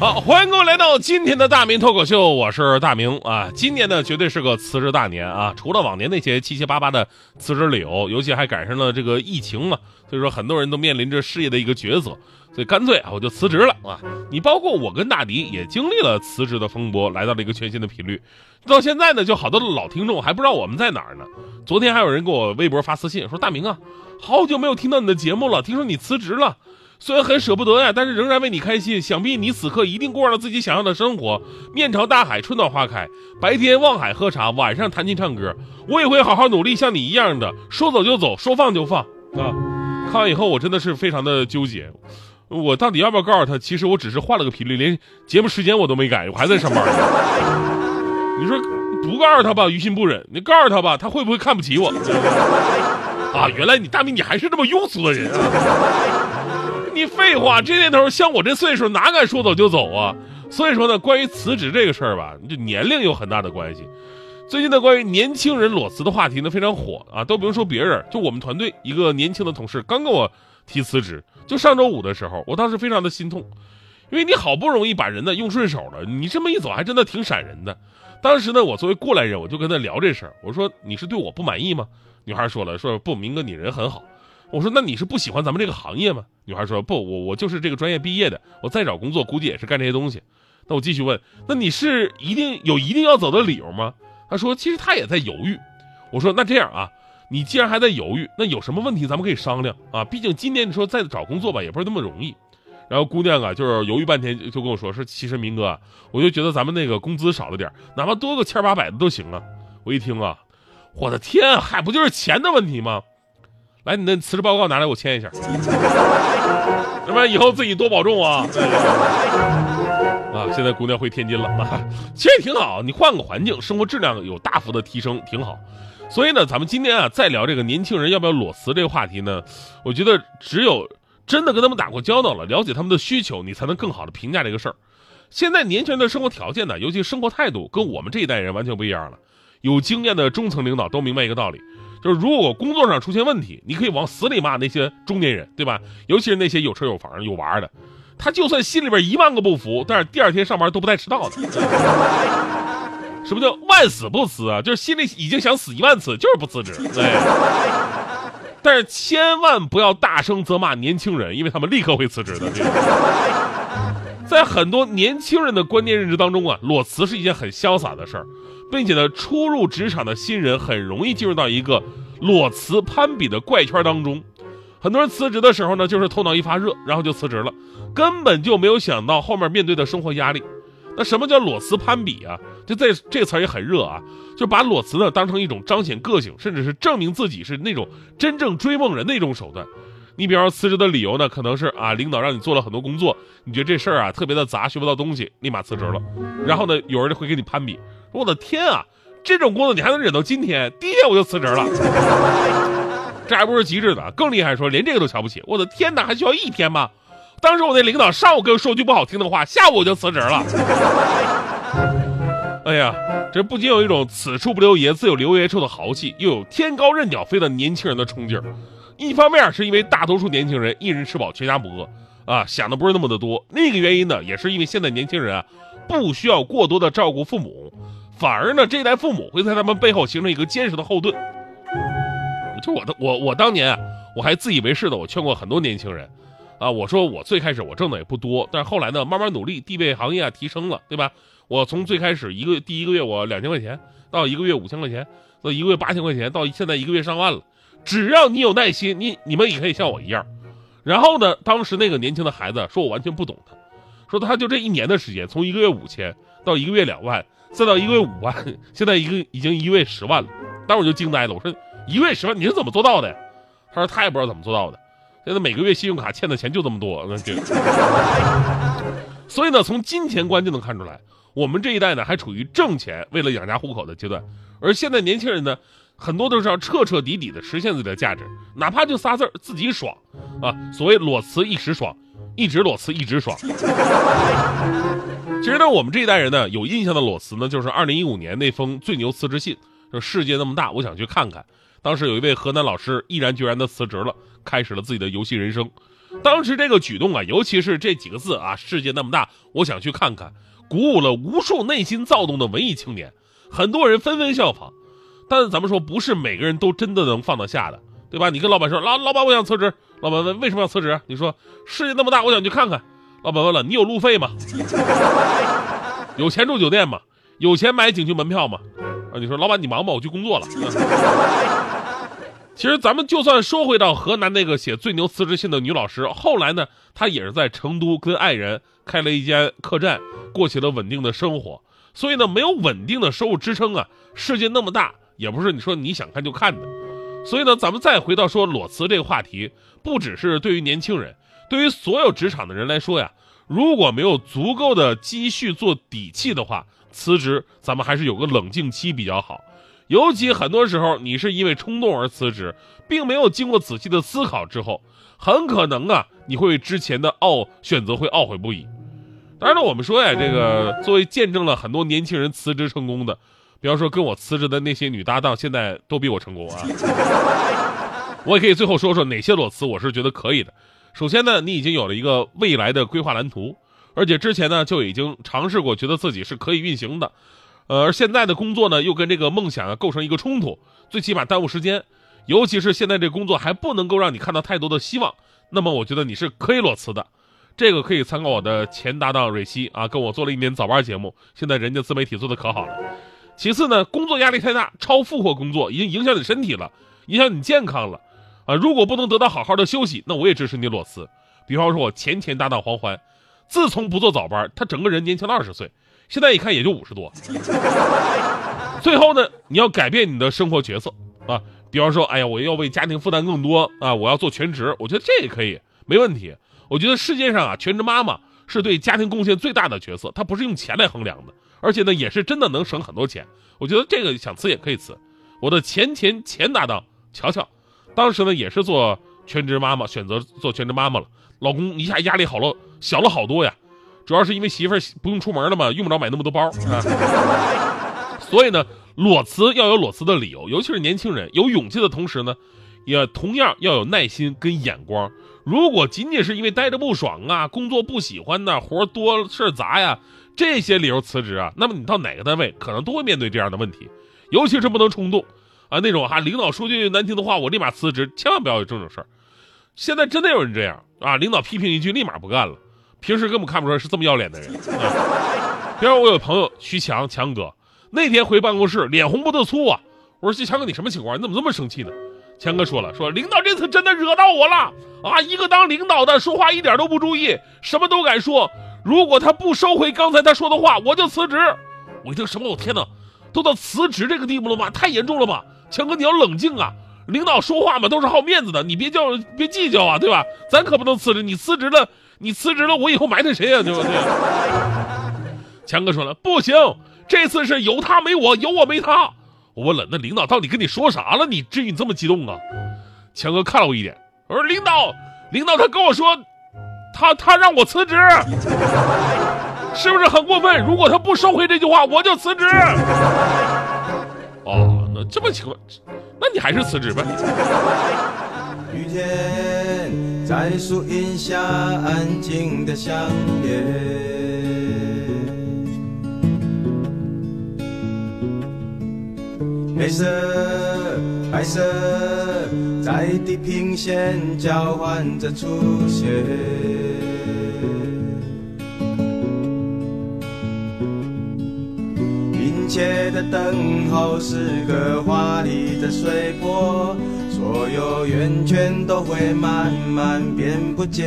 好，欢迎各位来到今天的大明脱口秀，我是大明啊。今年呢，绝对是个辞职大年啊！除了往年那些七七八八的辞职理由，尤其还赶上了这个疫情嘛，所以说很多人都面临着失业的一个抉择，所以干脆啊，我就辞职了啊！你包括我跟大迪也经历了辞职的风波，来到了一个全新的频率。到现在呢，就好多的老听众还不知道我们在哪儿呢。昨天还有人给我微博发私信说：“大明啊，好久没有听到你的节目了，听说你辞职了。”虽然很舍不得呀，但是仍然为你开心。想必你此刻一定过上了自己想要的生活，面朝大海，春暖花开，白天望海喝茶，晚上弹琴唱歌。我也会好好努力，像你一样的，说走就走，说放就放啊！看完以后，我真的是非常的纠结，我到底要不要告诉他？其实我只是换了个频率，连节目时间我都没改，我还在上班。你说不告诉他吧，于心不忍；你告诉他吧，他会不会看不起我？啊，原来你大明，你还是这么庸俗的人啊！你废话，这年头像我这岁数，哪敢说走就走啊？所以说呢，关于辞职这个事儿吧，这年龄有很大的关系。最近呢，关于年轻人裸辞的话题呢非常火啊，都不用说别人，就我们团队一个年轻的同事刚跟我提辞职，就上周五的时候，我当时非常的心痛，因为你好不容易把人呢用顺手了，你这么一走还真的挺闪人的。当时呢，我作为过来人，我就跟他聊这事儿，我说你是对我不满意吗？女孩说了，说不，明哥你人很好。我说那你是不喜欢咱们这个行业吗？女孩说不，我我就是这个专业毕业的，我再找工作估计也是干这些东西。那我继续问，那你是一定有一定要走的理由吗？她说其实她也在犹豫。我说那这样啊，你既然还在犹豫，那有什么问题咱们可以商量啊，毕竟今年你说再找工作吧也不是那么容易。然后姑娘啊就是犹豫半天就跟我说，说其实明哥，我就觉得咱们那个工资少了点，哪怕多个千八百的都行啊。我一听啊，我的天，还不就是钱的问题吗？来，你的辞职报告拿来，我签一下。要不然以后自己多保重啊！啊，现在姑娘回天津了啊，其实挺好。你换个环境，生活质量有大幅的提升，挺好。所以呢，咱们今天啊，再聊这个年轻人要不要裸辞这个话题呢？我觉得只有真的跟他们打过交道了，了解他们的需求，你才能更好的评价这个事儿。现在年轻人的生活条件呢，尤其生活态度，跟我们这一代人完全不一样了。有经验的中层领导都明白一个道理。就是如果工作上出现问题，你可以往死里骂那些中年人，对吧？尤其是那些有车有房有娃的，他就算心里边一万个不服，但是第二天上班都不带迟到的。什么叫万死不辞啊？就是心里已经想死一万次，就是不辞职。对。但是千万不要大声责骂年轻人，因为他们立刻会辞职的。在很多年轻人的观念认知当中啊，裸辞是一件很潇洒的事儿。并且呢，初入职场的新人很容易进入到一个裸辞攀比的怪圈当中。很多人辞职的时候呢，就是头脑一发热，然后就辞职了，根本就没有想到后面面对的生活压力。那什么叫裸辞攀比啊？就在这词儿也很热啊，就把裸辞呢当成一种彰显个性，甚至是证明自己是那种真正追梦人的一种手段。你比方说辞职的理由呢，可能是啊，领导让你做了很多工作，你觉得这事儿啊特别的杂，学不到东西，立马辞职了。然后呢，有人会跟你攀比。我的天啊，这种工作你还能忍到今天？第一天我就辞职了，这还不是极致的，更厉害，说连这个都瞧不起。我的天哪，还需要一天吗？当时我那领导上午跟我说句不好听的话，下午我就辞职了。哎呀，这不仅有一种此处不留爷，自有留爷处的豪气，又有天高任鸟飞的年轻人的冲劲儿。一方面是因为大多数年轻人一人吃饱全家不饿啊，想的不是那么的多；另一个原因呢，也是因为现在年轻人啊。不需要过多的照顾父母，反而呢，这代父母会在他们背后形成一个坚实的后盾。就我的我我当年啊，我还自以为是的，我劝过很多年轻人，啊，我说我最开始我挣的也不多，但是后来呢，慢慢努力，地位行业啊提升了，对吧？我从最开始一个第一个月我两千块钱，到一个月五千块钱，到一个月八千块钱，到现在一个月上万了。只要你有耐心，你你们也可以像我一样。然后呢，当时那个年轻的孩子说我完全不懂他。说他就这一年的时间，从一个月五千到一个月两万，再到一个月五万，现在一个已经一个月十万了。当时我就惊呆了，我说一个月十万你是怎么做到的？他说他也不知道怎么做到的。现在每个月信用卡欠的钱就这么多，那就。所以呢，从金钱观就能看出来，我们这一代呢还处于挣钱为了养家糊口的阶段，而现在年轻人呢，很多都是要彻彻底底的实现自己的价值，哪怕就仨字儿自己爽啊。所谓裸辞一时爽，一直裸辞一直爽。其实呢，我们这一代人呢，有印象的裸辞呢，就是二零一五年那封最牛辞职信，说世界那么大，我想去看看。当时有一位河南老师毅然决然的辞职了，开始了自己的游戏人生。当时这个举动啊，尤其是这几个字啊，“世界那么大，我想去看看”，鼓舞了无数内心躁动的文艺青年，很多人纷纷效仿。但是咱们说，不是每个人都真的能放得下的，对吧？你跟老板说：“老老板，我想辞职。”老板问：“为什么要辞职？”你说：“世界那么大，我想去看看。”老板问了：“你有路费吗？有钱住酒店吗？有钱买景区门票吗？”啊，你说：“老板，你忙吧，我去工作了。”其实咱们就算说回到河南那个写最牛辞职信的女老师，后来呢，她也是在成都跟爱人开了一间客栈，过起了稳定的生活。所以呢，没有稳定的收入支撑啊，世界那么大，也不是你说你想看就看的。所以呢，咱们再回到说裸辞这个话题，不只是对于年轻人，对于所有职场的人来说呀，如果没有足够的积蓄做底气的话，辞职咱们还是有个冷静期比较好。尤其很多时候，你是因为冲动而辞职，并没有经过仔细的思考之后，很可能啊，你会为之前的懊选择会懊悔不已。当然了，我们说呀，这个作为见证了很多年轻人辞职成功的，比方说跟我辞职的那些女搭档，现在都比我成功啊。我也可以最后说说哪些裸辞我是觉得可以的。首先呢，你已经有了一个未来的规划蓝图，而且之前呢就已经尝试过，觉得自己是可以运行的。呃，而现在的工作呢，又跟这个梦想啊构成一个冲突，最起码耽误时间。尤其是现在这工作还不能够让你看到太多的希望，那么我觉得你是可以裸辞的。这个可以参考我的前搭档蕊希啊，跟我做了一年早班节目，现在人家自媒体做的可好了。其次呢，工作压力太大，超负荷工作已经影响你身体了，影响你健康了啊。如果不能得到好好的休息，那我也支持你裸辞。比方说，我前前搭档黄欢，自从不做早班，他整个人年轻了二十岁。现在一看也就五十多。最后呢，你要改变你的生活角色啊，比方说，哎呀，我要为家庭负担更多啊，我要做全职，我觉得这也可以，没问题。我觉得世界上啊，全职妈妈是对家庭贡献最大的角色，它不是用钱来衡量的，而且呢，也是真的能省很多钱。我觉得这个想辞也可以辞。我的前前前搭档乔乔，当时呢也是做全职妈妈，选择做全职妈妈了，老公一下压力好了小了好多呀。主要是因为媳妇儿不用出门了嘛，用不着买那么多包啊。所以呢，裸辞要有裸辞的理由，尤其是年轻人，有勇气的同时呢，也同样要有耐心跟眼光。如果仅仅是因为待着不爽啊，工作不喜欢呐，活多事杂呀，这些理由辞职啊，那么你到哪个单位可能都会面对这样的问题。尤其是不能冲动啊，那种哈领导说句难听的话，我立马辞职，千万不要有这种事儿。现在真的有人这样啊，领导批评一句，立马不干了。平时根本看不出来是这么要脸的人啊。比如我有朋友徐强强哥，那天回办公室脸红脖子粗啊。我说徐：“强哥，你什么情况？你怎么这么生气呢？”强哥说了：“说领导这次真的惹到我了啊！一个当领导的说话一点都不注意，什么都敢说。如果他不收回刚才他说的话，我就辞职。”我一听什么？我天哪，都到辞职这个地步了吗？太严重了吧！强哥，你要冷静啊！领导说话嘛都是好面子的，你别叫别计较啊，对吧？咱可不能辞职，你辞职了。你辞职了，我以后埋汰谁呀？对不对？强哥说了，不行，这次是有他没我，有我没他。我问了，那领导到底跟你说啥了？你至于这么激动啊？强哥看了我一眼，我说领导，领导他跟我说，他他让我辞职，是不是很过分？如果他不收回这句话，我就辞职。哦，那这么情况，那你还是辞职呗。雨天在树荫下安静的相恋，黑色、白色在地平线交换着出现，殷切的等候是个华丽的水波。所有圆圈都会慢慢变不见。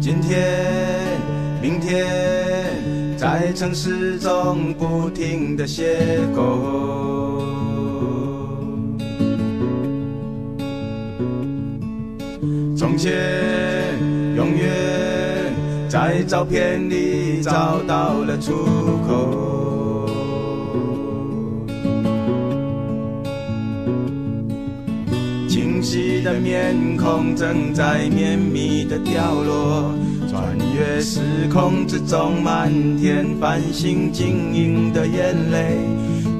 今天、明天，在城市中不停的邂逅。从前，永远在照片里找到了出口。清晰的面孔正在绵密的掉落。穿越时空之中，满天繁星晶莹的眼泪，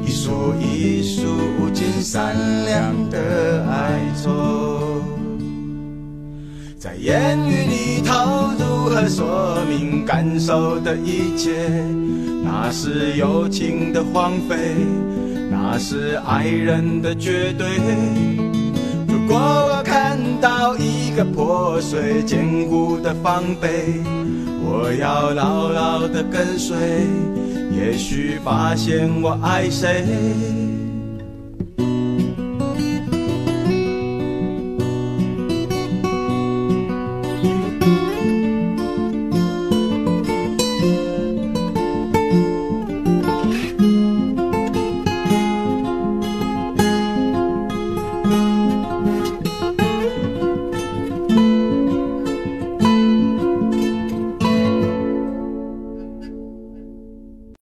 一束一束无尽闪亮的哀愁。在言语里头如何说明感受的一切？那是友情的荒废，那是爱人的绝对。如果我看到一个破碎坚固的防备，我要牢牢的跟随，也许发现我爱谁。